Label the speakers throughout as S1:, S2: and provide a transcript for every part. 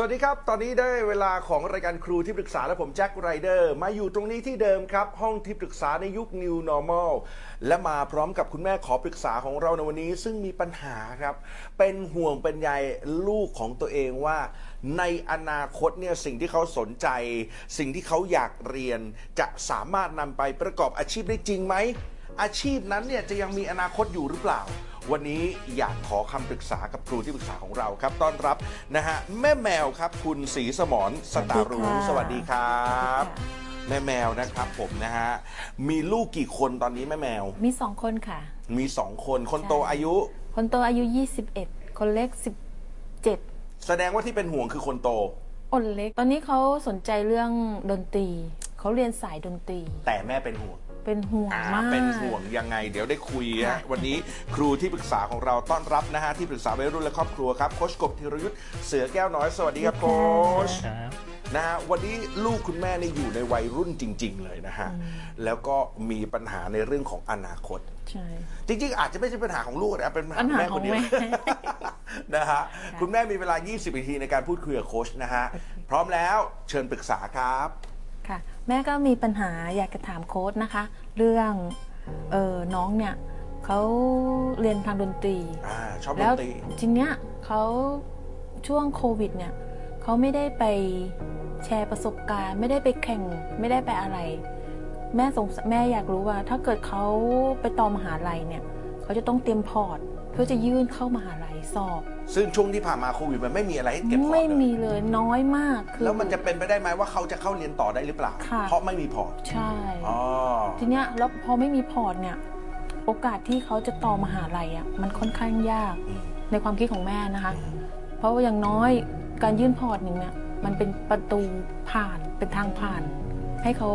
S1: สวัสดีครับ ตอนนี้ได้เวลาของรายการครูที่ปรึกษาและผมแจ็คไรเดอร์มาอยู่ตรงนี้ที่เดิมครับ ห้องที่ปรึกษาในยุค New Normal และมาพร้อมกับคุณแม่ขอปรึกษาของเราในวันนี้ ซึ่งมีปัญหาครับ เป็นห่วงเป็นใยลูกของตัวเองว่า ในอนาคตเนี่ยสิ่งที่เขาสนใจ สิ่งที่เขาอยากเรียน จะสามารถนำไปประกอบอาชีพได้จริงไหมอาชีพนั้นเนี่ยจะยังมีอนาคตอยู่หรือเปล่า วันนี้อยากขอคำปรึกษากับครูที่ปรึกษาของเราครับ ต้อนรับนะฮะแม่แมวครับ คุณศรีสมรสตารู
S2: ส
S1: ส
S2: วั
S1: วั
S2: ส
S1: ส
S2: ดี
S1: ดีค
S2: ค่ะ
S1: รับ แม่แมวนะครับผมนะฮะมีลูกกี่คนตอนนี้แม่แมว
S2: มีสองคนค่ะ
S1: มีสองคนคนโต
S2: ใช่
S1: อายุ
S2: คนโตอายุ 21 คนเล็ก 17
S1: แสดงว่าที่เป็นห่วงคือคนโต
S2: คนเล็ก ตอนนี้เขาสนใจเรื่องดนตรี เขาเรียนสายดนตรี
S1: แต่แม่เป็นห่วง
S2: เป็นห่วง
S1: อ่ามา
S2: ก
S1: เป็นห่วงยังไง เดี๋ยวได้คุยฮะ
S2: ค่ะ
S1: วันนี้ครูที่ปรึกษาของเราต้อนรับนะฮะที่ปรึกษาวัยรุ่นและครอบครัวครับโคชกบธีรยุทธ์เสือแก้วน้อยสวัสดีครับโคช
S3: ครับ
S1: นะฮะวันนี้ลูกคุณแม่นี่อยู่ในวัยรุ่นจริง ๆ เลยนะฮะแล้วก็มีปัญหาในเรื่องของอนาคต
S2: ใช่
S1: จริง ๆ อาจจะไม่ใช่ปัญหาของลูกนะเป็นปัญหา
S2: ปัญหา
S1: แม่คนเดียว
S2: ของแม่
S1: นะฮะคุณแม่มีเวลา 20นาทีในการพูดคุยกับโค้ชนะฮะพร้อมแล้วเชิญปรึกษาครับ
S2: ค่ะ แม่ก็มีปัญหาอยากจะถามโค้ดนะคะ เรื่องเออน้องเนี่ยเขาเรียนทางดนตรี
S1: อ่าชอบด
S2: แล้ว
S1: นตรี
S2: ทีเนี้ยเขาช่วงโควิดเนี่ยเขาไม่ได้ไปแชร์ประสบการณ์ ไม่ได้ไปแข่งไม่ได้ไปอะไร แม่สงสแม่อยากรู้ว่า ถ้าเกิดเขาไปต่อมหาลัยเนี่ยเขาจะต้องเตรียมพอร์ตเพื่อจะยื่นเข้ามหาลัยสอบ
S1: ซึ่งช่วงที่ผ่านมาโควิดมันไม่มีอะไรให้เก็บพอร์ต
S2: ไม่
S1: เลย
S2: มีเลยน้อยมากคือ
S1: แล้วมันจะเป็นไปได้ไหมว่าเขาจะเข้าเรียนต่อได้หรือเปล่า
S2: ค่ะ
S1: เพราะไม่มีพอร์ต
S2: ใช่
S1: อ๋อ
S2: ทีเนี้ยแล้วพอไม่มีพอร์ตเนี่ย โอกาสที่เขาจะต่อมหาลัยอะมันค่อนข้างยาก
S1: อืม
S2: ในความคิดของแม่นะคะ เพราะว่าอย่างน้อยการยื่นพอร์ตหนึ่งเนี่ยมันเป็นประตูผ่านเป็นทางผ่าน ให้เขา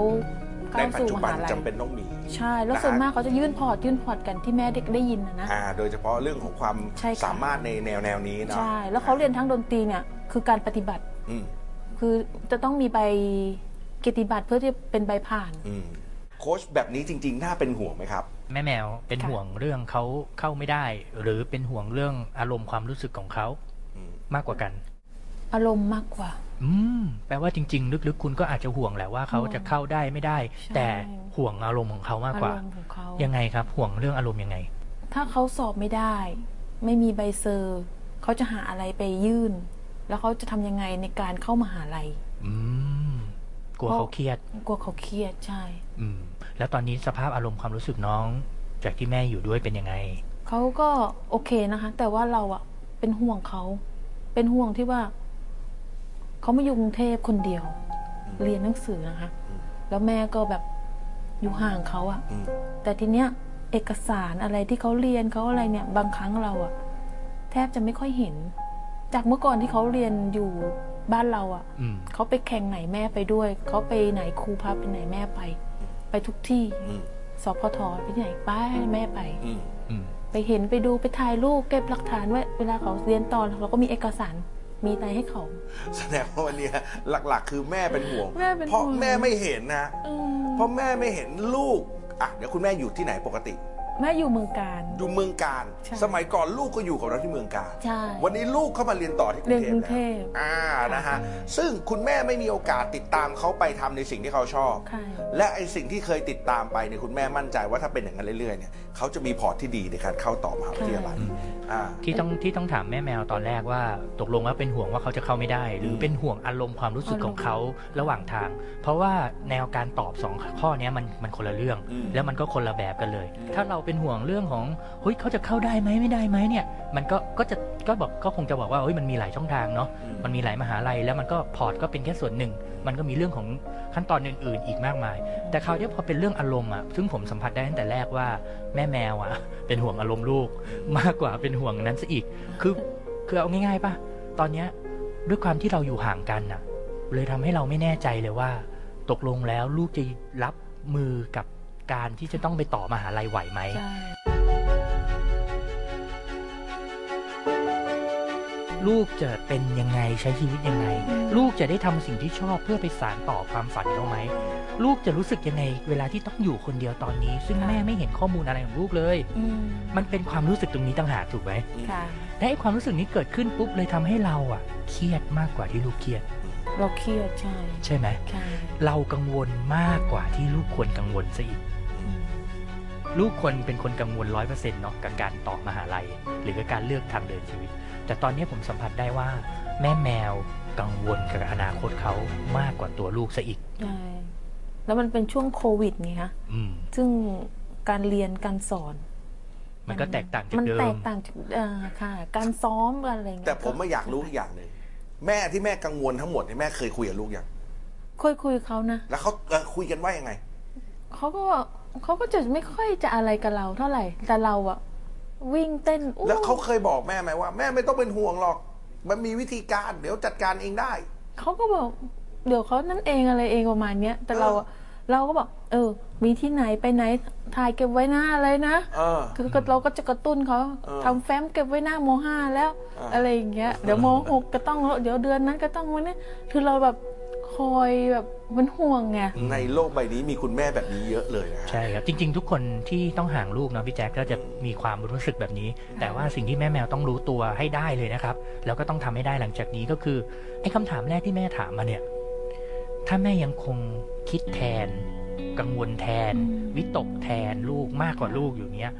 S1: ใน
S2: เข้า
S1: ปัจ
S2: สู่
S1: จุ
S2: ม
S1: บัน
S2: หาลัย
S1: จำเป็นต้องมี
S2: ใช่ แล้ว
S1: นะฮะ
S2: ส่วนมากเขาจะยื่นพอร์ตยื่นพอร์ตกันที่แม่ได้ได้ยินนะนะ
S1: อ่าโดยเฉพาะเรื่องของความ
S2: ใช่ค่ะ
S1: สามารถในแนวแนวนี้เนาะ
S2: ใช่แล้วเขาเรียนทั้งดนตรีเนี่ยคือการปฏิบัติ
S1: อืม
S2: คือจะต้องมีใบเกียรติบัตรเพื่อที่จะเป็นใบผ่าน
S1: อืมโค้ชแบบนี้จริง ๆ น่าเป็นห่วงไหมครับ
S3: แม่แมวเป็น
S2: ค่ะ
S3: ห่วงเรื่องเขาเข้าไม่ได้ หรือเป็นห่วงเรื่องอารมณ์ความรู้สึกของเขา
S1: อืม
S3: มากกว่ากัน
S2: อารมณ์มากกว่า
S3: อืมแปลว่าจริง ๆ ลึกๆ คุณก็อาจจะห่วงแหละว่าเขาจะเข้าได้ไม่ได้
S2: ใช่
S3: แต่ห่วงอารมณ์ของเขามาก
S2: อาก
S3: ว่า
S2: รมณ์ของเขา
S3: ยังไงครับ ห่วงเรื่องอารมณ์ยังไง
S2: ถ้าเขาสอบไม่ได้ ไม่มีใบเซอร์เขาจะหาอะไรไปยื่น แล้วเขาจะทำยังไงในการเข้ามหาลัย
S3: อืมกลัวเขาเครียด
S2: กลัวเขาเครียดใช่
S3: อืม แล้วตอนนี้สภาพอารมณ์ความรู้สึกน้อง จากที่แม่อยู่ด้วยเป็นยังไง
S2: เขาก็โอเคนะคะ แต่ว่าเราอะเป็นห่วงเขา เป็นห่วงที่ว่า เขามาอยู่กรุงเทพคนเดียว เรียนหนังสือนะคะ แล้วแม่ก็แบบอยู่ห่างเขาอะ
S1: อืม
S2: แต่ทีเนี้ยเอกสารอะไรที่เขาเรียนเขาอะไรเนี่ยบางครั้งเราอะแทบจะไม่ค่อยเห็น จากเมื่อก่อนที่เขาเรียนอยู่บ้านเราอะ
S3: อืม
S2: เขาไปแข่งไหนแม่ไปด้วย เขาไปไหนครูพาไปไหนแม่ไป ไปทุกที่
S1: อืม
S2: สพทไปที่ไหนไปแม่ไป
S1: อืม
S3: อืม
S2: ไปเห็นไปดูไปถ่ายรูปเก็บหลักฐานไว้เวลาเขาเรียนตอนเราก็มีเอกสาร มีอะไรให้เขา
S1: แสดงว่าวันนี้หลัก ๆ คือแม่เป็นห่วง
S2: แม่เป็น
S1: เพราะ
S2: ห่วง
S1: แม่ไม่เห็นนะ
S2: อืม
S1: เพราะแม่ไม่เห็นลูกอะเดี๋ยวคุณแม่อยู่ที่ไหนปกติ
S2: แม่อยู่เมืองการ
S1: อยู่เมืองการ
S2: ใช่
S1: สมัยก่อนลูกก็อยู่กับเราที่เมืองการ
S2: ใช่
S1: วันนี้ลูกเข้ามาเรียนต่อที่กรุ
S2: เรีย
S1: ง
S2: น
S1: เทพ
S2: กรุง
S1: แล้
S2: เท
S1: ว
S2: พ
S1: อ่านะฮะ ซึ่งคุณแม่ไม่มีโอกาสติดตามเขาไปทำในสิ่งที่เขาชอบ
S2: ค่ะ
S1: และไอสิ่งที่เคยติดตามไปเนี่ยคุณแม่มั่นใจว่าถ้าเป็นอย่างนั้นเรื่อยๆเนี่ย เขาจะมีพอร์ตที่ดีในการเข้าต่อมหาวิทยาลัยอ่า
S3: ที่ต้องที่ต้องถามแม่แมวตอนแรกว่าตกลงว่าเป็นห่วงว่าเขาจะเข้าไม่ได้ หรือ
S1: ม
S3: เป็นห่วงอารมณ์ความรู้สึกของเขาระหว่างทาง เพราะว่าแนวการตอบสองข้อเนี้ยมันมันคนละเรื่อง
S1: อืม
S3: แล้วมันก็คนละแบบกันเลย ถ้าเราเป็นห่วงเรื่องของเฮ้ยเขาจะเข้าได้ไหมไม่ได้ไหมเนี่ย มันก็ก็จะก็บอกก็คงจะบอกว่าเฮ้ยมันมีหลายช่องทางเนาะ
S1: อืม
S3: มันมีหลายมหาลัยแล้วมันก็พอร์ตก็เป็นแค่ส่วนหนึ่ง มันก็มีเรื่องของขั้นตอนอื่น ๆ อีกมากมาย แต่คราวนี้พอเป็นเรื่องอารมณ์อะซึ่งผมสัมผัสได้ตั้งแต่แรกว่าแม่แมวอะ เป็นห่วงอารมณ์ลูกมากกว่าเป็นห่วงนั้นซะอีก คือคือเอาง่ายๆป่ะตอนเนี้ยด้วยความที่เราอยู่ห่างกันน่ะ เลยทำให้เราไม่แน่ใจเลยว่า ตกลงแล้วลูกจะรับมือกับการที่จะต้องไปต่อมหาลัยไหวไหม
S2: ใช่
S3: ลูกจะเป็นยังไงใช้ชีวิตยังไง ลูกจะได้ทำสิ่งที่ชอบเพื่อไปสานต่อความฝันเขาไหม ลูกจะรู้สึกยังไง เวลาที่ต้องอยู่คนเดียวตอนนี้ ซึ่ง
S2: ค่ะ
S3: แม่ไม่เห็นข้อมูลอะไรของลูกเลย
S2: อืม
S3: มันเป็นความรู้สึกตรงนี้ต่างหากถูกไหม
S2: ค่ะ
S3: และไอ้ความรู้สึกนี้เกิดขึ้นปุ๊บเลยทำให้เราอะเครียดมากกว่าที่ลูกเครียด
S2: เราเครียดใช่
S3: ใช่ไหม
S2: ใช่
S3: เรากังวลมากกว่าที่ลูกควรกังวลซะอีก
S2: อืม
S3: ลูกควรเป็นคนกังวลร้อยเปอร์เซ็นต์เนาะกับการต่อมหาลัย หรือกับการเลือกทางเดินชีวิต แต่ตอนนี้ผมสัมผัสได้ว่า แม่แมวกังวลกับอนาคตเขามากกว่าตัวลูกซะอีก
S2: ใช่ แล้วมันเป็นช่วงโควิดไงคะ
S3: อืม
S2: ซึ่งการเรียนการสอน
S3: มันก็แตกต่างจาก
S2: มัน
S3: เดิ
S2: แต
S3: ม
S2: กต่างจากเอ่อค่ะ การซ้อมอะไรเงี้ย
S1: แต่ผมไม่อยากรู้อีกอย่างหนึ่งแม่ที่แม่กังวลทั้งหมดเนี่ยแม่เคยคุยกับลูกยัง
S2: เคยคุยกับเขานะ
S1: แล้วเขาเอ่อคุยกันว่ายังไง
S2: เขาก็เขาก็จะไม่ค่อยจะอะไรกับเราเท่าไหร่ แต่เราอะวิ่งเต้นอู้
S1: แล้วเขาเคยบอกแม่ไหมว่า แม่ไม่ต้องเป็นห่วงหรอก มันมีวิธีการ เดี๋ยวจัดการเองได้
S2: เขาก็บอก เดี๋ยวเขานั่นเองอะไรเองประมาณเนี้ยแต่เราอะเราก็บอก เออ มีที่ไหนไปไหนถ่ายเก็บไว้หน้าอะไรนะ
S1: เออ
S2: คือก็เราก็จะกระตุ้นเขา
S1: เออ
S2: ทำแฟ้มเก็บไว้หน้าโมห้าแล้ว
S1: อ่า
S2: อะไรอย่างเงี้ยเดี๋ยวโมหกก็ต้องแล้วเดี๋ยวเดือนนั้นก็ต้องวันนี้คือเราแบบคอยแบบมันห่วงไง
S1: ในโลกใบนี้มีคุณแม่แบบนี้เยอะเลยนะฮะ
S3: ใช่ครับจริง ๆ ทุกคนที่ต้องห่างลูกเนาะพี่แจ๊คก็จะมีความรู้สึกแบบนี้ แต่ว่าสิ่งที่แม่แมวต้องรู้ตัวให้ได้เลยนะครับ แล้วก็ต้องทำให้ได้หลังจากนี้ก็คือไอ้คำถามแรกที่แม่ถามมาเนี่ย ถ้าแม่ยังคงคิดแทน กังวลแทน
S2: อืม
S3: วิตกแทนลูกมากกว่าลูกอยู่เนี้ย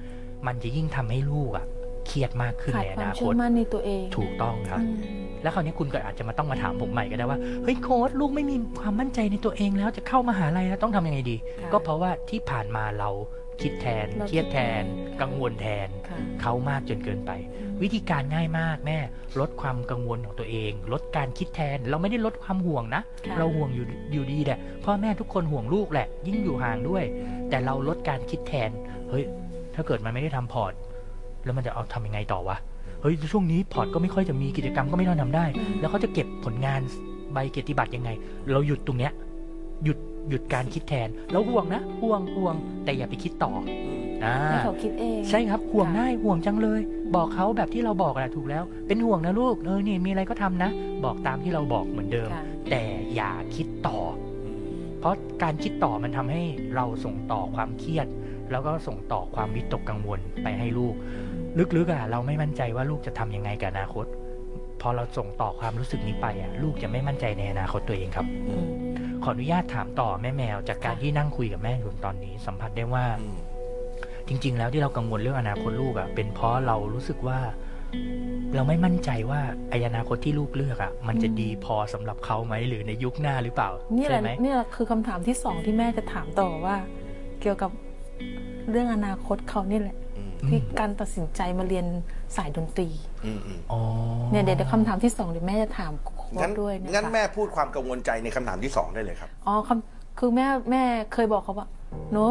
S3: มันจะยิ่งทำให้ลูกอะเครียดมากขึ้น
S2: ขาด
S3: ในอ
S2: ความ
S3: นาค
S2: เชื่อ
S3: ต
S2: มั่นในตัวเอง
S3: ถูกต้องครับ
S2: อืม
S3: แล้วคราวนี้คุณก็อาจจะมาต้องมาถามผมใหม่ก็ได้ว่าเฮ้ยโค้ดลูกไม่มีความมั่นใจในตัวเองแล้วจะเข้ามหาลัยแล้วต้องทำยังไงดี
S2: ค่ะ
S3: ก็เพราะว่าที่ผ่านมาเราคิดแทน
S2: เรา
S3: เครียดแทน
S2: คิดแทน
S3: กังวลแทน
S2: ค่ะ
S3: เขามากจนเกินไป วิธีการง่ายมากแม่ ลดความกังวลของตัวเอง ลดการคิดแทน เราไม่ได้ลดความห่วงนะ
S2: ค่ะ
S3: เราห่วงอยู่อยู่ดีแหละพ่อแม่ทุกคนห่วงลูกแหละ ยิ่งอยู่ห่างด้วย แต่เราลดการคิดแทน เฮ้ย ถ้าเกิดมันไม่ได้ทำพอร์ต แล้วมันจะเอาทำยังไงต่อวะ เฮ้ย ช่วงนี้พอร์ตก็ไม่ค่อยจะมีกิจกรรมก็ไม่ต้องทำได้
S2: อืม
S3: แล้วเขาจะเก็บผลงานใบเกียรติบัตรยังไง เราหยุดตรงเนี้ย หยุดหยุดการคิดแทนเราห่วงนะ ห่วงห่วง แต่อย่าไปคิดต่ออ่า
S2: ให้เขาคิดเอง
S3: ใช่ครับ ห่วง
S2: ค่ะ
S3: ได้ห่วงจังเลย บอกเขาแบบที่เราบอกแหละถูกแล้ว เป็นห่วงนะลูกเออนี่มีอะไรก็ทำนะ บอกตามที่เราบอกเหมือนเดิม
S2: ค่ะ
S3: แต่อย่าคิดต่อ เพราะการคิดต่อมันทำให้เราส่งต่อความเครียด แล้วก็ส่งต่อความวิตกกังวลไปให้ลูก ลึกๆอะเราไม่มั่นใจว่าลูกจะทำยังไงกับอนาคต พอเราส่งต่อความรู้สึกนี้ไปอะลูกจะไม่มั่นใจในอนาคตตัวเองครับ
S2: อืม
S3: ขออนุญาตถามต่อแม่แมว จากการที่นั่งคุยกับแม่อยู่ตอนนี้ สัมผัสได้ว่า
S1: อืม
S3: จริง ๆ แล้วที่เรากังวลเรื่องอนาคตลูกอะเป็นเพราะเรารู้สึกว่า เราไม่มั่นใจว่าไออนาคตที่ลูกเลือกอะ มันจะดีพอสำหรับเขาไหมหรือในยุคหน้าหรือเปล่า
S2: นี่แห
S3: ใช่
S2: ละ
S3: ไหม
S2: นี่แหละคือคำถามที่สองที่แม่จะถามต่อว่า เกี่ยวกับเรื่องอนาคตเขานี่แหละ
S1: อืม
S2: ที่การตัดสินใจมาเรียนสายดนตรี
S1: อืมอืม
S3: อ๋อ
S2: เนี่ยเดี๋ยวเดี๋ยวคำถามที่สองเดี๋ยวแม่จะถามโค้
S1: งั้
S2: ด
S1: น
S2: ด้วยนะคะ
S1: งั้นแม่พูดความกังวลใจในคำถามที่สองได้เลยครับ
S2: อ๋อคำคือแม่แม่เคยบอกเขาว่าหนู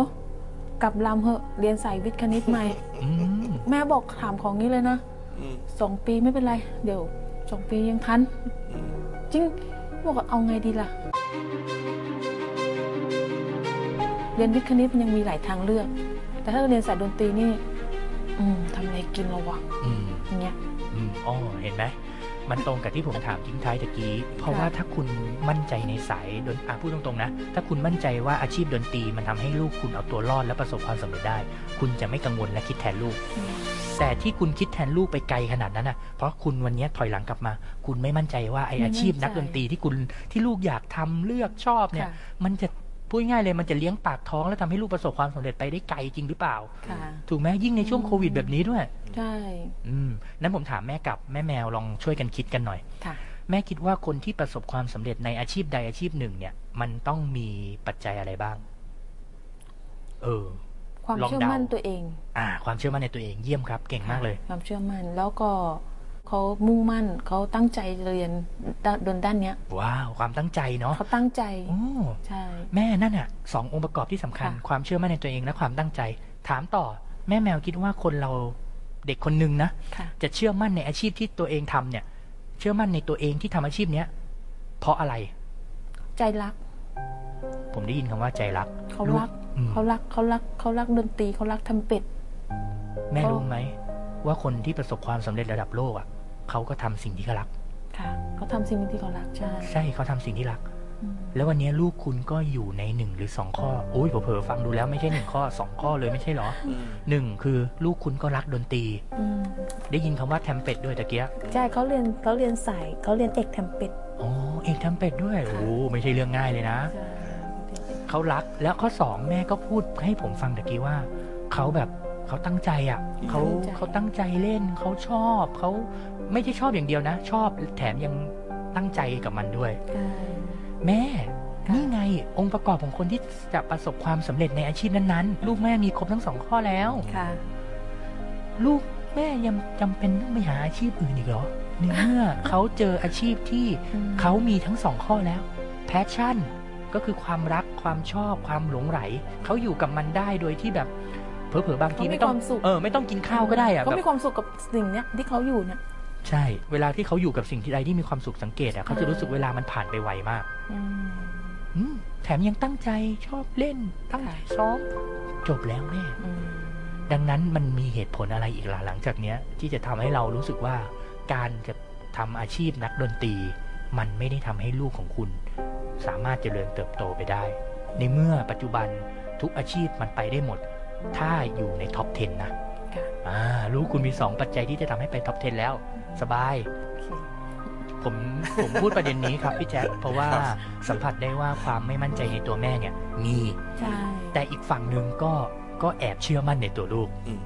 S2: กลับลำเหอะเรียนสายวิทย์คณิตใหม่
S3: อืม
S2: แม่บอกถามของนี้เลยนะ
S1: อืม
S2: สองปีไม่เป็นไร เดี๋ยวสองปียังทัน
S1: อืม
S2: จริงบอกว่าเอาไงดีล่ะ เรียนวิทย์คณิตมันยังมีหลายทางเลือก แต่ถ้าเรียนสายดนตรีนี่ อืมทำอะไรกินระวัง
S3: อืม
S2: อย่างเงี้ย
S3: อืมอ๋อเห็นไหม มันตรงกับที่ผมถามทิ้งท้ายตะกี้ เพราะว่าถ้าคุณมั่นใจในสายดนอะพูดตรงๆนะ ถ้าคุณมั่นใจว่าอาชีพดนตรีมันทำให้ลูกคุณเอาตัวรอดและประสบความสำเร็จได้ คุณจะไม่กังวลและคิดแทนลูก แต่ที่คุณคิดแทนลูกไปไกลขนาดนั้นน่ะเพราะคุณวันนี้ถอยหลังกลับมา คุณไม่มั่นใจว่าไอ
S2: ไม่มั่
S3: อานชีพ
S2: ใจ
S3: นักดนตรีที่คุณที่ลูกอยากทำเลือกชอบเนี่ย
S2: ค่ะ
S3: มันจะ พูดง่ายๆเลยมันจะเลี้ยงปากท้องแล้วทำให้ลูกประสบความสำเร็จไปได้ไกลจริงหรือเปล่า
S2: ค่ะ
S3: ถูกไหมยิ่งในช่วงโควิดแบบนี้ด้วย
S2: ใช่
S3: อืมนั้นผมถามแม่กับแม่แมวลองช่วยกันคิดกันหน่อย
S2: ค่ะ
S3: แม่คิดว่าคนที่ประสบความสำเร็จในอาชีพใดอาชีพหนึ่ง เนี่ย มันต้องมีปัจจัยอะไรบ้าง เออ
S2: ความ
S3: ลอง
S2: เชื่อ
S3: เดา
S2: มั่นตัวเอง
S3: อ่า ความเชื่อมั่นในตัวเองเยี่ยมครับ เก่งมากเลย
S2: ความเชื่อมั่นแล้วก็ เขามุ่งมั่นเขาตั้งใจเรียนด้านดนด้านเนี้ย
S3: ว้าวความตั้งใจเนาะ
S2: เขาตั้งใจ
S3: โอ้
S2: ใช่
S3: แม่นั่นอะสององค์ประกอบที่สำคัญ
S2: ค่ะ
S3: ความเชื่อมั่นในตัวเองและความตั้งใจ ถามต่อแม่แมวคิดว่าคนเราเด็กคนหนึ่งนะ
S2: ค่ะ
S3: จะเชื่อมั่นในอาชีพที่ตัวเองทำเนี่ย เชื่อมั่นในตัวเองที่ทำอาชีพเนี้ยเพราะอะไร
S2: ใจรัก
S3: ผมได้ยินคำว่าใจรัก
S2: เขา
S3: ลู
S2: รัก
S3: อืม
S2: เขารักเขารักเขารักดนตรีเขารักทำเป็ด
S3: แม่
S2: เขารู้
S3: รู้ไหมว่าคนที่ประสบความสำเร็จระดับโลกอะ เขาก็ทำสิ่งที่เขารัก
S2: ค่ะ เขาทำสิ่งที่เขารักใช่
S3: ใช่เขาทำสิ่งที่รัก
S2: อืม
S3: แล้ววันนี้ลูกคุณก็อยู่ในหนึ่งหรือสองข้อโอ้ยเผลอๆฟังดูแล้วไม่ใช่หนึ่งข้อสองข้อเลยไม่ใช่เหรอ
S1: อืม
S3: หนึ่งคือลูกคุณก็รักดนตรี
S2: อืม
S3: ได้ยินคำว่าแทมเป็ดด้วยตะเกีย
S2: ใช่เขาเรียนเขาเรียนสายเขาเรียนเอกแทมเป็ด
S3: อ๋อเอกแทมเป็ดด้วย
S2: ค่ะ
S3: โอ้ไม่ใช่เรื่องง่ายเลยนะ
S2: ใช่
S3: เขารักแล้วข้อสองแม่ก็พูดให้ผมฟังตะกี้ว่าเขาแบบ เขาตั้งใจอะเขาเขาตั้งใจเล่นเขาชอบเขาไม่ใช่ชอบอย่างเดียวนะ ชอบแถมยังตั้งใจกับมันด้วย
S2: ใช่
S3: แม่
S2: ค่ะ
S3: นี่ไงองค์ประกอบของคนที่จะประสบความสำเร็จในอาชีพนั้นๆ ลูกแม่มีครบทั้งสองข้อแล้ว
S2: ค่ะ
S3: ลูกแม่ยังจำเป็นต้องไปหาอาชีพอื่นอีกเหรอในเมื่อเขาเจออาชีพที่
S2: อืม
S3: เขามีทั้งสองข้อแล้ว passion ก็คือความรักความชอบความหลงไหลเขาอยู่กับมันได้โดยที่แบบ เผลอๆบางที
S2: เขามี
S3: ไม่ต้อง
S2: ความสุข
S3: เออไม่ต้องกินข้าวก็ได้อะ
S2: เขา
S3: แบบ
S2: มีความสุขกับสิ่งเนี้ยที่เขาอยู่เนี่ย
S3: ใช่ เวลาที่เขาอยู่กับสิ่งที่ใดที่มีความสุขสังเกตอะเขาจะรู้สึกเวลามันผ่านไปไวมาก
S2: อืม
S3: อืมแถมยังตั้งใจชอบเล่น ตั้งใจซ้อม จบแล้วแม่
S2: อืม
S3: ดังนั้นมันมีเหตุผลอะไรอีกล่ะหลังจากเนี้ย ที่จะทำให้เรารู้สึกว่า การจะทำอาชีพนักดนตรี มันไม่ได้ทำให้ลูกของคุณ สามารถเจริญเติบโตไปได้ ในเมื่อปัจจุบันทุกอาชีพมันไปได้หมด ถ้าอยู่ใน top 10 นะ
S2: ค่ะ
S3: อ่าลูกคุณมี 2 ปัจจัยที่จะทำให้ไป top 10 แล้ว สบาย
S2: โอเค
S3: ผมผมพูดประเด็นนี้ครับพี่แจ๊คเพราะว่าสัมผัสได้ว่าความไม่มั่นใจในตัวแม่เนี่ย มี
S2: ใช่
S3: แต่อีกฝั่งหนึ่งก็ก็แอบเชื่อมั่นในตัวลูก
S1: อืม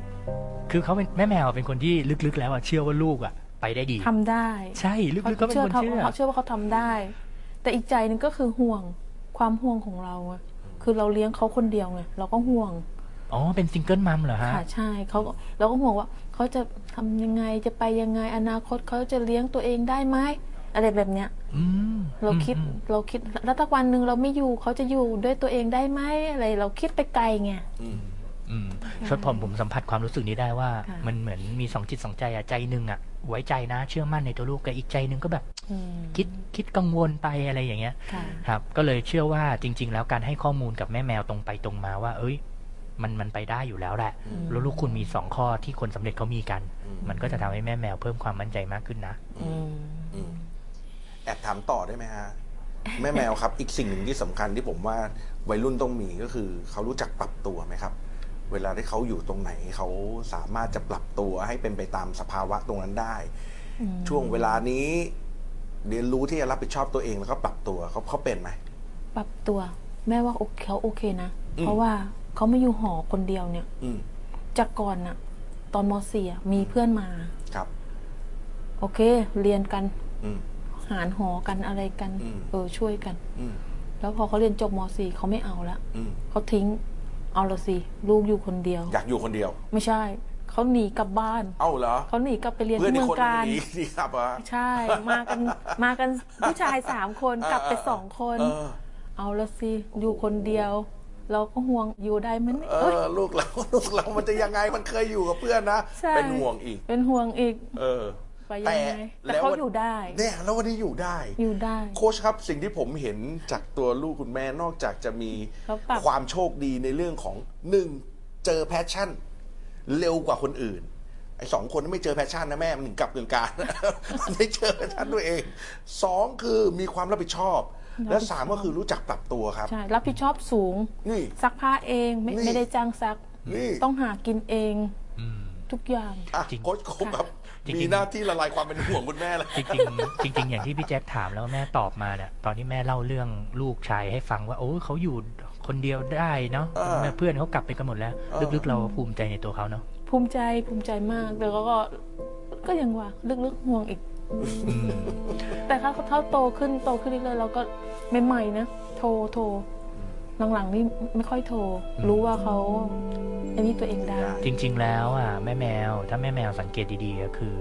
S3: คือเขาเป็นแม่แมวเป็นคนที่ลึกๆ แล้วอะเชื่อว่าลูกอะไปได้ดี
S2: ทำได้
S3: ใช่ลึกๆก็เป็นคน
S2: เขา
S3: เชื่อ
S2: เขาเชื่อว่าเขาทำได้ แต่อีกใจหนึงก็คือห่วงความห่วงของเราอะคือเราเลี้ยงเขาคนเดียวไงเราก็ห่วง
S3: อ๋อ เป็นซิงเกิลมัมเหรอฮะ
S2: ค่ะใช่เขาก็เราก็ห่วงว่าเขาจะทำยังไงจะไปยังไงอนาคตเขาจะเลี้ยงตัวเองได้ไหมอะไรแบบเนี้ย
S3: อืม
S2: เราคิด
S3: อืม
S2: เราคิดแล้วถ้าวันหนึ่งเราไม่อยู่เขาจะอยู่ด้วยตัวเองได้ไหมอะไร เราคิดไปไกลไง
S1: อืม
S3: อืมช่วยผมผมสัมผัสความรู้สึกนี้ได้ว่า
S2: ค่ะ
S3: มันเหมือนมีสองจิตสองใจอะใจหนึ่งอะไว้ใจนะเชื่อมั่นในตัวลูกแต่อีกใจหนึ่งก็แบบ
S2: อืม
S3: คิดคิดกังวลไปอะไรอย่างเงี้ย
S2: ค่ะ
S3: ครับ ก็เลยเชื่อว่าจริง ๆ แล้วการให้ข้อมูลกับแม่แมวตรงไปตรงมาว่า เอ้ย มันมันไปได้อยู่แล้วแหละ
S1: อืม
S3: แล้วลูกคุณมีสองข้อที่คนสำเร็จเขามีกัน
S1: อืม
S3: มันก็จะทำให้แม่แมวเพิ่มความมั่นใจมากขึ้นนะ
S2: อืม
S1: อืมแอบถามต่อได้ไหมฮะ แม่แมวครับ อีกสิ่งหนึ่งที่สำคัญที่ผมว่าวัยรุ่นต้องมีก็คือเขารู้จักปรับตัวไหมครับ เวลาที่เขาอยู่ตรงไหนเขาสามารถจะปรับตัวให้เป็นไปตามสภาวะตรงนั้นได้
S2: อืม
S1: ช่วงเวลานี้เรียนรู้ที่จะรับผิดชอบตัวเองแล้วก็ปรับตัวเขาเขาเป็นไหม
S2: ปรับตัว แม่ว่าโอเคเขาโอเคนะ
S1: อืม
S2: เพราะว่า เขาไม่อยู่หอคนเดียวเนี่ย
S1: อืม
S2: จากก่อนน่ะตอนมสี่อะมีเพื่อนมา
S1: ครับ
S2: โอเค เรียนกัน
S1: อืม
S2: หารหอกันอะไรกัน
S1: อืม
S2: เออช่วยกัน
S1: อืม
S2: แล้วพอเขาเรียนจบมสี่เขาไม่เอาละ
S1: อืม
S2: เขาทิ้ง เอาละสิลูกอยู่คนเดียว
S1: อยากอยู่คนเดียว
S2: ไม่ใช่ เขาหนีกลับบ้าน
S1: เอ้าเหรอ
S2: เขาหนีกลับไปเรียน
S1: เพื่อน
S2: ที่
S1: อี
S2: เมื
S1: ก
S2: อง
S1: คน
S2: การ
S1: หนีหนีครับเหรอ
S2: ใช่ มากัน มากันผู้ชายสามคน กลับไปสองคน
S1: เออ
S2: เอาละสิ อยู่คนเดียว เราก็ห่วงอยู่ได้ไหมเนี่ย
S1: เอ
S2: เอ้ย
S1: อลูกเราลูกเรามันจะยังไงมันเคยอยู่กับเพื่อนนะ
S2: ใช่
S1: เป็นห่วงอีก
S2: เป็นห่วงอีก
S1: เออ
S2: ไปยังไงแต่เขาอยู่ได้
S1: เนี่ยแล้ววันนี้อยู่ได้
S2: อยู่ได้
S1: โค้ชครับสิ่งที่ผมเห็นจากตัวลูกคุณแม่นอกจากจะมี
S2: เขาปรับ
S1: ความโชคดีในเรื่องของหนึ่งเจอ passion เร็วกว่าคนอื่นไอ้สองคนนั้นไม่เจอ passion นะแม่มันถึงกลับกึ่งกลารมันไม่เจอ passion ตัวเองสองคือมีความรับผิดชอบ และสามก็คือรู้จักปรับตัวครับ
S2: ใช่รับผิดชอบสูง
S1: นี่
S2: ซักผ้าเองไม่
S1: นี่
S2: ไม่ได้จ้างซัก
S1: นี่
S2: ต้องหากินเอง
S3: อืม
S2: ทุกอย่าง
S1: อะ
S3: จริง
S1: โค้ชโคงครับ
S3: จริงๆ
S1: มีหน้าที่ละลายความเป็นห่วงคุณแม่เลย
S3: จริงๆ จริง ๆ อย่างที่พี่แจ็คถามแล้วแม่ตอบมาเนี่ยตอนที่แม่เล่าเรื่องลูกชายให้ฟังว่าโอ้เขาอยู่คนเดียวได้เนาะ
S1: เออ
S3: แม่เพื่อนเขากลับไปกันหมดแล้ว
S1: เออ
S3: ลึกๆ เราภูมิใจในตัวเขาเนาะ
S2: ภูมิใจภูมิใจมาก แต่ก็ก็ก็ยังว่าลึกๆห่วงอีก
S3: อืม
S2: แต่ถ้าเขาโตขึ้นโตขึ้นเรื่อยๆเราก็ใหม่ๆนะโทรโทรหลังๆนี่ไม่ค่อยโทร รู้ว่าเขาอันนี้ตัวเองได้
S3: จริง ๆ แล้วอะแม่แมว ถ้าแม่แมวสังเกตดีๆก็คือ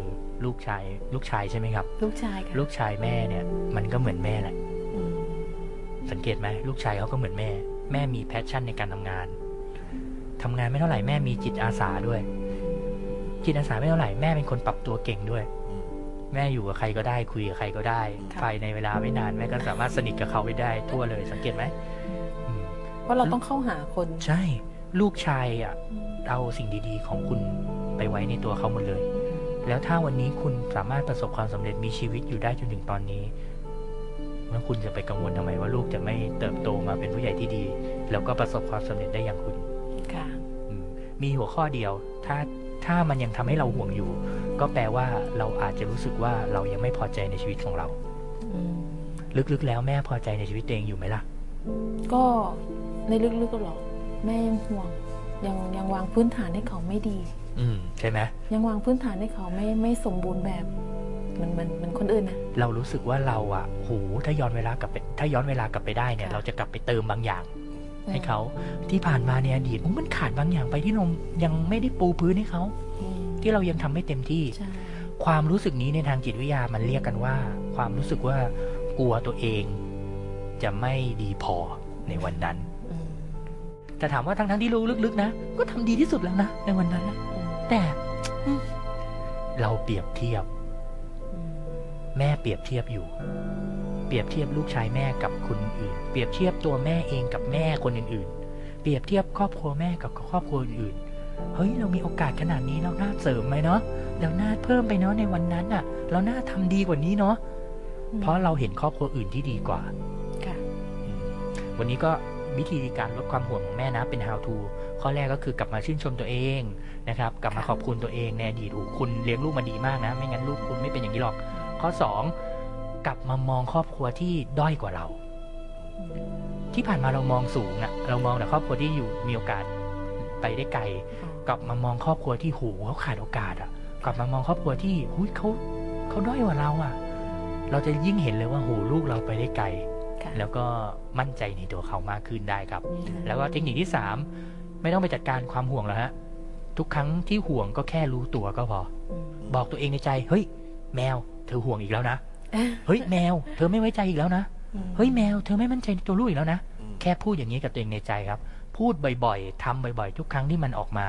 S3: ลูกชายลูกชายใช่ไหมครับ
S2: ลูกชายค่ะ
S3: ลูกชายแม่เนี่ย มันก็เหมือนแม่แหละ
S2: อืม
S3: สังเกตไหมลูกชายเขาก็เหมือนแม่ แม่มี passion ในการทำงานทำงานไม่เท่าไหร่แม่มีจิตอาสาด้วย จิตอาสาไม่เท่าไหร่แม่เป็นคนปรับตัวเก่งด้วย แม่อยู่กับใครก็ได้คุยกับใครก็ได้ภายในเวลาไม่นานแม่ก็สามารถสนิทกับเขาไปได้ทั่วเลยสังเกตไหมอืม
S2: เพราะเราต้องเข้าหาคน
S3: ใช่ ลูกชายอะเอาสิ่งดีๆ ของคุณไปไว้ในตัวเขาหมดเลย แล้วถ้าวันนี้คุณสามารถประสบความสำเร็จมีชีวิตอยู่ได้จนถึงตอนนี้แล้วคุณจะไปกังวลทำไมว่าลูกจะไม่เติบโตมาเป็นผู้ใหญ่ที่ดี แล้วก็ประสบความสำเร็จได้อย่างคุณ
S2: ค่ะ
S3: อืมมีหัวข้อเดียว ถ้าถ้ามันยังทำให้เราห่วงอยู่ ก็แปลว่าเราอาจจะรู้สึกว่าเรายังไม่พอใจในชีวิตของเรา
S2: อืม
S3: ลึกๆแล้วแม่พอใจในชีวิตตัวเองอยู่ไหมล่ะ
S2: ก็ในลึกๆก็หรอกแม่ยังห่วง ยังยังวางพื้นฐานให้เขาไม่ดี
S3: อืมใช่ไหม
S2: ยังวางพื้นฐานให้เขาไม่ไม่สมบูรณ์แบบเหมือนเหมือนเหมือนคนอื่นนะ
S3: เรารู้สึกว่าเราอะโหถ้าย้อนเวลากลับไปถ้าย้อนเวลากลับไปได้เนี่ย
S2: ค่ะ
S3: เราจะกลับไปเติมบางอย่าง ให้เขาที่ผ่านมาในอดีตโอ้มันขาดบางอย่างไปที่เรายังไม่ได้ปูพื้นให้เขา
S2: อืม
S3: ที่เรายังทำไม่เต็มที่
S2: ใช่
S3: ความรู้สึกนี้ในทางจิตวิทยามันเรียกกันว่า ความรู้สึกว่ากลัวตัวเอง จะไม่ดีพอในวันนั้น
S2: อืม
S3: แต่ถามว่าทั้งทั้งๆที่รู้ลึกๆนะ ก็ทำดีที่สุดแล้วนะในวันนั้นนะ
S2: อืม
S3: แต่อืมเราเปรียบเทียบ
S2: อืม
S3: แม่เปรียบเทียบอยู่ เปรียบเทียบลูกชายแม่กับคนอื่น เปรียบเทียบตัวแม่เองกับแม่คนอื่นๆ เปรียบเทียบครอบครัวแม่กับครอบครัวอื่นๆ เฮ้ยเรามีโอกาสขนาดนี้เราน่าเสริมไหมเนาะเราน่าเพิ่มไปเนาะในวันนั้นอะเราน่าทำดีกว่านี้เนาะเพราะเราเห็นครอบครัวอื่นที่ดีกว่า
S2: ค่ะ
S3: อืมวันนี้ก็วิธีการลดความห่วงของแม่นะเป็น how to ข้อแรกก็คือกลับมาชื่นชมตัวเองนะครับ กลับมา
S2: ค่ะ
S3: ขอบคุณตัวเองในอดีตโอ้คุณเลี้ยงลูกมาดีมากนะ ไม่งั้นลูกคุณไม่เป็นอย่างนี้หรอก ข้อ 2 กลับมามองครอบครัวที่ด้อยกว่าเรา
S2: อืม
S3: ที่ผ่านมาเรามองสูงอะเรามองแต่ครอบครัวที่อยู่มีโอกาส ไปได้ไกล กลับมามองครอบครัวที่โหเขาขาดโอกาสอะกลับมามองครอบครัวที่หุยเขาเขาด้อยกว่าเราอะเราจะยิ่งเห็นเลยว่าโหลูกเราไปได้ไกล
S2: ค่ะ
S3: แล้วก็มั่นใจในตัวเขามากขึ้นได้ครับ
S2: อืม
S3: แล้วก็เทคนิคที่สามไม่ต้องไปจัดการความห่วงแล้วฮะทุกครั้งที่ห่วงก็แค่รู้ตัวก็พอ
S2: อืม
S3: บอกตัวเองในใจ เฮ้ย แมว เธอห่วงอีกแล้วนะ
S2: เอ๊ะ
S3: เฮ้ย แมว เธอไม่ไว้ใจอีกแล้วนะ
S2: อืม
S3: เฮ้ยแมว เธอไม่มั่นใจในตัวลูกอีกแล้วนะ
S1: อืม
S3: แค่พูดอย่างนี้กับตัวเองในใจครับ พูดบ่อยๆทำบ่อยๆ ทุกครั้งที่มันออกมา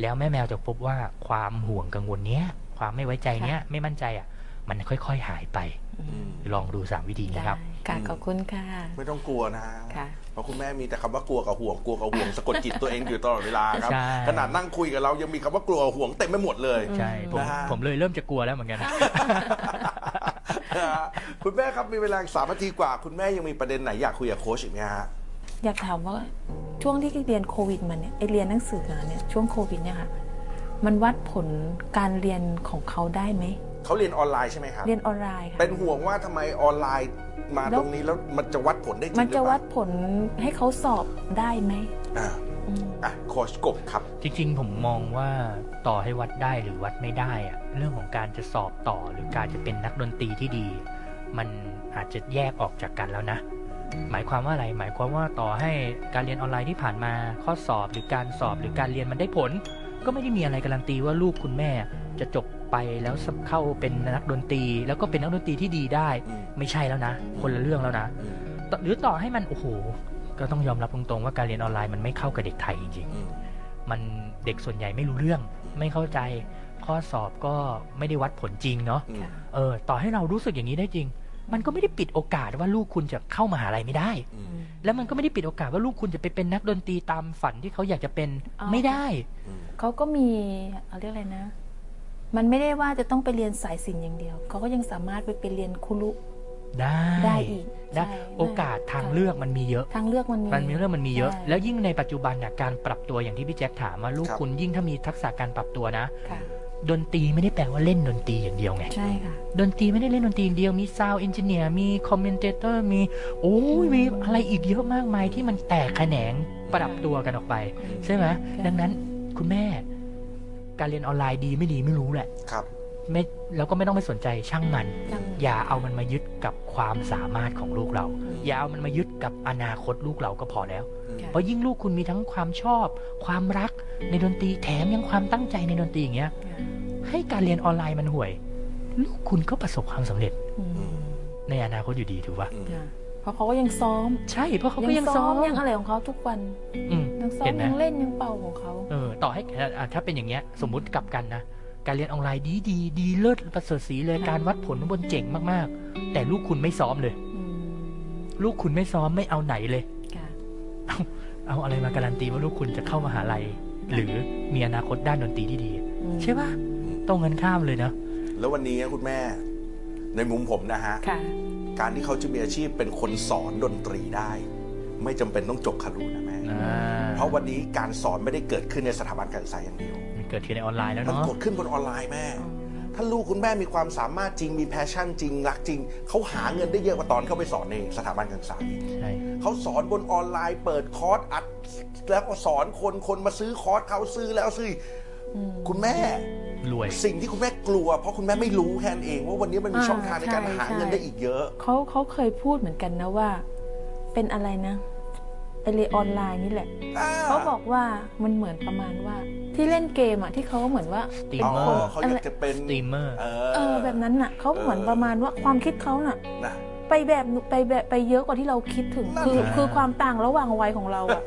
S3: แล้วแม่แมวจะพบว่าความห่วงกังวลเนี้ย ความไม่ไว้ใจเนี้ย ไม่มั่นใจอะ มันค่อยๆหายไป
S2: อืม
S3: ลองดูสามวิธีนี้ครับ
S2: ได้ค่ะ ขอบคุณค่ะ
S1: ไม่ต้องกลัวนะ
S2: ค่ะ
S1: เพราะคุณแม่มีแต่คำว่ากลัวกับห่วง กลัวกับห่วง สะกดจิตตัวเองอยู่ตลอดเวลาครับ
S3: ใช่
S1: ขนาดนั่งคุยกับเรายังมีคำว่ากลัวห่วงเต็มไปหมดเลย
S3: ใช่ผม
S1: นะฮะ
S3: ผมเลยเริ่มจะกลัวแล้วเหมือนกัน
S1: คุณแม่ครับมีเวลาอีกสามนาทีกว่า คุณแม่ยังมีประเด็นไหนอยากคุยกับโค้ชอีกไหมฮะ
S2: อยากถามว่าช่วงที่เรียนโควิดมาเนี่ยไอเรียนหนังสือมาเนี่ยช่วงโควิดเนี่ยค่ะมันวัดผลการเรียนของเขาได้ไหม
S1: เขาเรียนออนไลน์ใช่ไหมครับ
S2: เรียนออนไลน์ค่ะ
S1: เป็นห่วงว่าทำไมออนไลน์มา
S2: แล้ว
S1: ตรงนี้แล้วมันจะวัดผลได้จริง
S2: มัน
S1: หรือ
S2: จะ
S1: เป
S2: วั
S1: ล่า
S2: ดผลให้เขาสอบได้ไหม
S1: อ่า
S2: อืม
S1: อะโค้ชกบครับ
S3: จริงๆ ผมมองว่าต่อให้วัดได้หรือวัดไม่ได้อะเรื่องของการจะสอบต่อหรือการจะเป็นนักดนตรีที่ดี มันอาจจะแยกออกจากกันแล้วนะ หมายความว่าอะไร หมายความว่าต่อให้การเรียนออนไลน์ที่ผ่านมาข้อสอบหรือการสอบหรือการเรียนมันได้ผล ก็ไม่ได้มีอะไรการันตีว่าลูกคุณแม่จะจบไปแล้วเข้าเป็นนักดนตรี แล้วก็เป็นนักดนตรีที่ดีได้
S1: อืม
S3: ไม่ใช่แล้วนะ คนละเรื่องแล้วนะ
S1: อืม
S3: ต่อหรือต่อให้มันโอ้โหก็ต้องยอมรับตรงๆว่าการเรียนออนไลน์มันไม่เข้ากับเด็กไทยจริงๆ
S1: อืม
S3: มันเด็กส่วนใหญ่ไม่รู้เรื่อง ไม่เข้าใจข้อสอบก็ไม่ได้วัดผลจริงเนาะ
S1: อืม
S2: ค่ะ
S3: เออต่อให้เรารู้สึกอย่างนี้ได้จริง มันก็ไม่ได้ปิดโอกาสว่าลูกคุณจะเข้ามหาลัยไม่ได้
S1: อืม
S2: อืม
S3: แล้วมันก็ไม่ได้ปิดโอกาสว่าลูกคุณจะไปเป็นนักดนตรีตามฝันที่เขาอยากจะเป็น
S2: อ๋อ
S3: ไม่ได้
S1: อืม
S2: เขาก็มีเอาเรียกอะไรนะ มันไม่ได้ว่าจะต้องไปเรียนสายศิลป์อย่างเดียว เขาก็ยังสามารถไปเป็นเรียนคุรุ
S3: ได้
S2: ได้อีก
S3: ได้
S2: ใช่
S3: โอกาสทาง
S2: ค่ะ
S3: เลือกมันมีเยอะ
S2: ทางเลือกมันมี
S3: มันมีเรื่องมันมีเยอะ
S2: ใช่
S3: แล้วยิ่งในปัจจุบันเนี่ยการปรับตัวอย่างที่พี่แจ็คถามว่าลูก
S1: ครับ
S3: คุณยิ่งถ้ามีทักษะการปรับตัวนะ
S2: ค่ะ
S3: ดนตรีไม่ได้แปลว่าเล่นดนตรีอย่างเดียวไง
S2: ใช่ค่ะ
S3: ดนตรีไม่ได้เล่นดนตรีอย่างเดียว มีซาว n ์เอนจิเนียร์มี commentator มีโอ้ยมีอะไรอีกเยอะมากมายที่มันแตกแขนงปรับตัวกันออกไป ใช่ไหม
S2: ค่ะ
S3: ดังนั้นคุณแม่ การเรียนออนไลน์ดีไม่ดีไม่รู้แหละ
S1: ครับ
S3: ไม่แล้วก็ไม่ต้องไปสนใจช่างมัน
S2: จัง
S3: อย่าเอามันมายึดกับความสามารถของลูกเรา อย่าเอามันมายึดกับอนาคตลูกเราก็พอแล้ว
S2: ค่ะ
S3: เพราะยิ่งลูกคุณมีทั้งความชอบ ความรักในดนตรีแถมยังความตั้งใจในดนตรีอย่างเงี้ย
S2: ค่ะ
S3: ให้การเรียนออนไลน์มันห่วย ลูกคุณก็ประสบความสำเร็จ
S2: อืม
S3: ในอนาคตอยู่ดีถูกปะ
S1: อืม
S2: ค่ะเพราะเขาก็ยังซ้อม
S3: ใช่เพราะเขาก็ยังซ้อม
S2: ยังอะไรของเขาทุกวัน
S3: อืม
S2: ยังซ้อ
S3: เห็
S2: ม
S3: นไหม
S2: ยังเล่นยังเป่าของเขา
S3: เออต่อให้อะถ้าเป็นอย่างเงี้ย สมมุติกลับกันนะการเรียนออนไลน์ดีดีดีเลิศประเสริฐสีเลย
S2: ค่ะ
S3: การวัดผลบนเจ๋งมากๆ แต่ลูกคุณไม่ซ้อมเลย
S2: อืม
S3: ลูกคุณไม่ซ้อมไม่เอาไหนเลย
S2: ค่ะ
S3: เอาอะไรมาการันตีว่าลูกคุณจะเข้ามหาลัย หรือมีอนาคตด้านดนตรีที่ดี
S2: อืม
S3: ใช่ปะตรงกันข้ามเลยนะ
S1: แล้ววันนี้คุณแม่ ในมุมผมนะฮะ
S2: ค่ะ
S1: การที่เขาจะมีอาชีพเป็นคนสอนดนตรีได้ ไม่จำเป็นต้องจบคารุนะแม่
S3: อ่า
S1: เพราะวันนี้การสอนไม่ได้เกิดขึ้นในสถาบันการศึกษาอย่างเดียว
S3: มันเกิดขึ้นในออนไลน์แล้ว
S1: มัน
S3: เนาะ
S1: เกิดขึ้นบนออนไลน์แม่ ถ้าลูกคุณแม่มีความสามารถจริงมี passion จริงรักจริงเขาหาเงินได้เยอะกว่าตอนเข้าไปสอนในสถาบันการศึกษาอีก
S3: ใช่
S1: เขาสอนบนออนไลน์เปิดคอร์สอัด แล้วก็สอนคนคนมาซื้อคอร์สเขาซื้อแล้วซื้ออคุณแม่
S3: รวย
S1: สิ่งที่คุณแม่กลัว เพราะคุณแม่ไม่รู้แค่นั้นเองว่าวันนี้มันมี
S2: อ่า
S1: ช่องทางในการ
S2: ใช่
S1: หาเงิน
S2: ใช่
S1: ได้อีกเยอะ
S2: เขาเขาเคยพูดเหมือนกันนะว่า เป็นอะไรนะ ไอเรียนออนไลน์นี่แหละ เขาบอกว่ามันเหมือนประมาณว่า ที่เล่นเกมอะที่เขาเหมือนว่า
S3: ตี
S1: อ๋
S3: ม
S1: อ
S3: เมอร์
S1: เขาอยากจะเป็น
S3: สตรีมเมอร์
S1: เอ
S2: เออแบบนั้นน่ะเขาเหมือนประมาณว่าความคิดเขาน่ะ
S1: นะ
S2: ไปแบบไปแบบไปเยอะกว่าที่เราคิดถึง
S1: นั่น
S2: คือ
S1: แหละ
S2: คือความต่างระหว่างวัยของเราอะ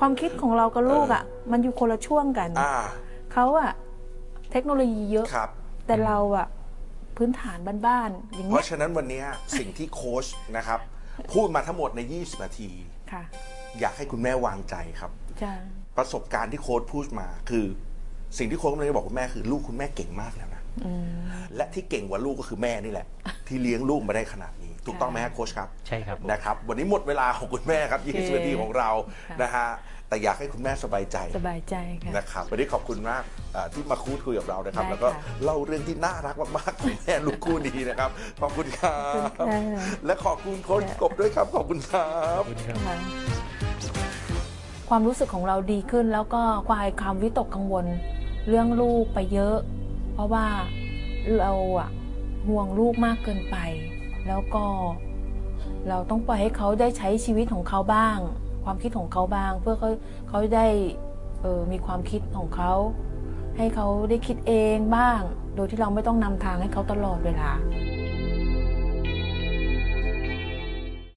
S2: ความคิดของเรากับลูกอะมันอยู่คนละช่วงกัน
S1: อ่า
S2: เขาอะเทคโนโลยีเยอะ
S1: ครับ
S2: แต่เราอะพื้นฐานบ้านๆอย่าง
S1: เพ
S2: เงี้ย
S1: ราะฉะนั้นวันนี้สิ่งที่โค้ชนะครับ พูดมาทั้งหมดใน 20 นาที
S2: ค่ะ
S1: อยากให้คุณแม่วางใจครับ
S2: จ้า
S1: ประสบการณ์ที่โค้ชพูดมา คือสิ่งที่โค้ชกำลังจะบอกคุณแม่คือลูกคุณแม่เก่งมากแล้วนะและที่เก่งกว่าลูกก็คือแม่นี่แหละ ที่เลี้ยงลูกมาได้ขนาดนี้ ถูกต้องไหมฮะโค้ชครับ
S3: ใช่ครับผม
S1: นะครับ วันนี้หมดเวลาของคุณแม่ครับ
S2: โอเค
S1: 20นาทีของเรา
S2: ค่ะ
S1: นะฮะแต่อยากให้คุณแม่สบายใจ
S2: สบายใจค่ะ
S1: นะครับวันนี้ขอบคุณมากอ่าที่มาคูดคุยกับเรานะครับ
S2: ได้
S1: แล้วก็
S2: ค่ะ
S1: เล่าเรื่องที่น่ารักมากๆของแม่ลูกคู่นี้นะครับขอบคุณครับ
S2: ขอบคุณค่ะ
S1: และขอบคุณโค้ชกบด้วยครับขอบคุณครับ
S3: ขอบคุณครับ
S2: ค่ะ ความรู้สึกของเราดีขึ้น แล้วก็คลายความวิตกกังวล เรื่องลูกไปเยอะ เพราะว่าเราอะห่วงลูกมากเกินไป แล้วก็เราต้องปล่อยให้เขาได้ใช้ชีวิตของเขาบ้าง ความคิดของเขาบ้าง เพื่อเขาเขาได้เออมีความคิดของเขา ให้เขาได้คิดเองบ้าง โดยที่เราไม่ต้องนำทางให้เขาตลอดเวลา